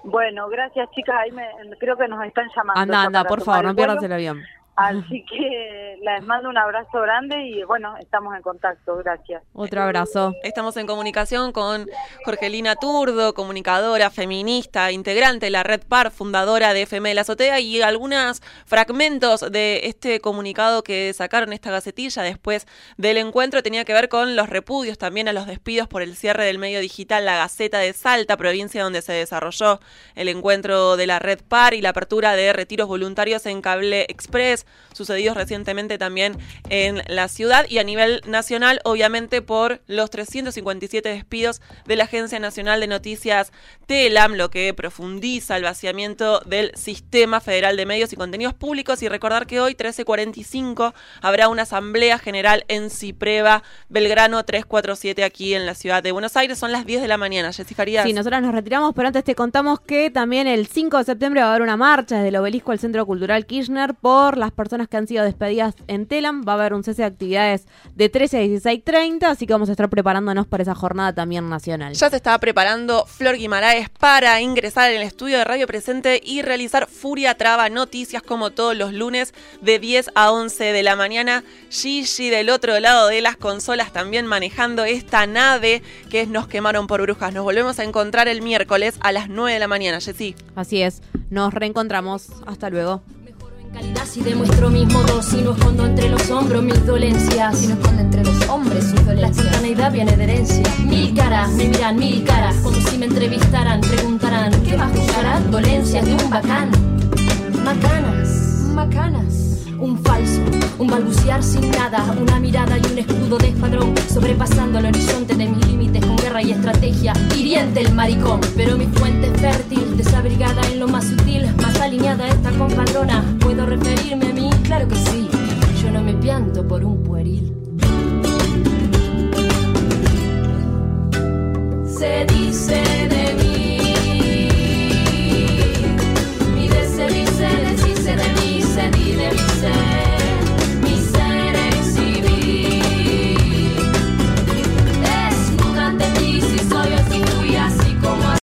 Bueno, gracias chicas, ahí me, creo que nos están llamando. Anda, anda, por favor, no pierdas el avión. Así que les mando un abrazo grande y bueno, estamos en contacto, gracias. Otro abrazo. Estamos en comunicación con Jorgelina Turdo, comunicadora, feminista, integrante de la Red Par, fundadora de FM de la Azotea, y algunos fragmentos de este comunicado que sacaron esta gacetilla después del encuentro tenía que ver con los repudios también a los despidos por el cierre del medio digital La Gaceta de Salta, provincia donde se desarrolló el encuentro de la Red Par y la apertura de retiros voluntarios en Cable Express, sucedidos recientemente también en la ciudad y a nivel nacional, obviamente por los 357 despidos de la Agencia Nacional de Noticias TELAM, lo que profundiza el vaciamiento del Sistema Federal de Medios y Contenidos Públicos. Y recordar que hoy, 13.45, habrá una asamblea general en Cipreva, Belgrano 347, aquí en la ciudad de Buenos Aires. Son las 10 de la mañana, Jessy Farías. Sí, nosotras nos retiramos, pero antes te contamos que también el 5 de septiembre va a haber una marcha desde el obelisco al Centro Cultural Kirchner por las personas que han sido despedidas en Telam. Va a haber un cese de actividades de 13 a 16.30, así que vamos a estar preparándonos para esa jornada también nacional. Ya se estaba preparando Flor Guimaraes para ingresar en el estudio de Radio Presente y realizar Furia Traba Noticias como todos los lunes de 10 a 11 de la mañana. Gigi del otro lado de las consolas también manejando esta nave que es Nos quemaron por brujas. Nos volvemos a encontrar el miércoles a las 9 de la mañana, Jessy. Así es, nos reencontramos. Hasta luego. Si demuestro mis modos, si no escondo entre los hombros mis dolencias, si no escondo entre los hombres su La espontaneidad viene de herencia. Mil caras, me miran mil caras, como si me entrevistaran, preguntarán, ¿qué más buscarán? Dolencias de un bacán. Macanas, macanas. Un falso, un balbucear sin nada, una mirada y un escudo de escuadrón, sobrepasando el horizonte de mis límites con guerra y estrategia. Hiriente el maricón, pero mi fuente es fértil, desabrigada en lo más sutil, más alineada esta compadrona. ¿Puedo referirme a mí? Claro que sí, yo no me pianto por un pueril. Se dice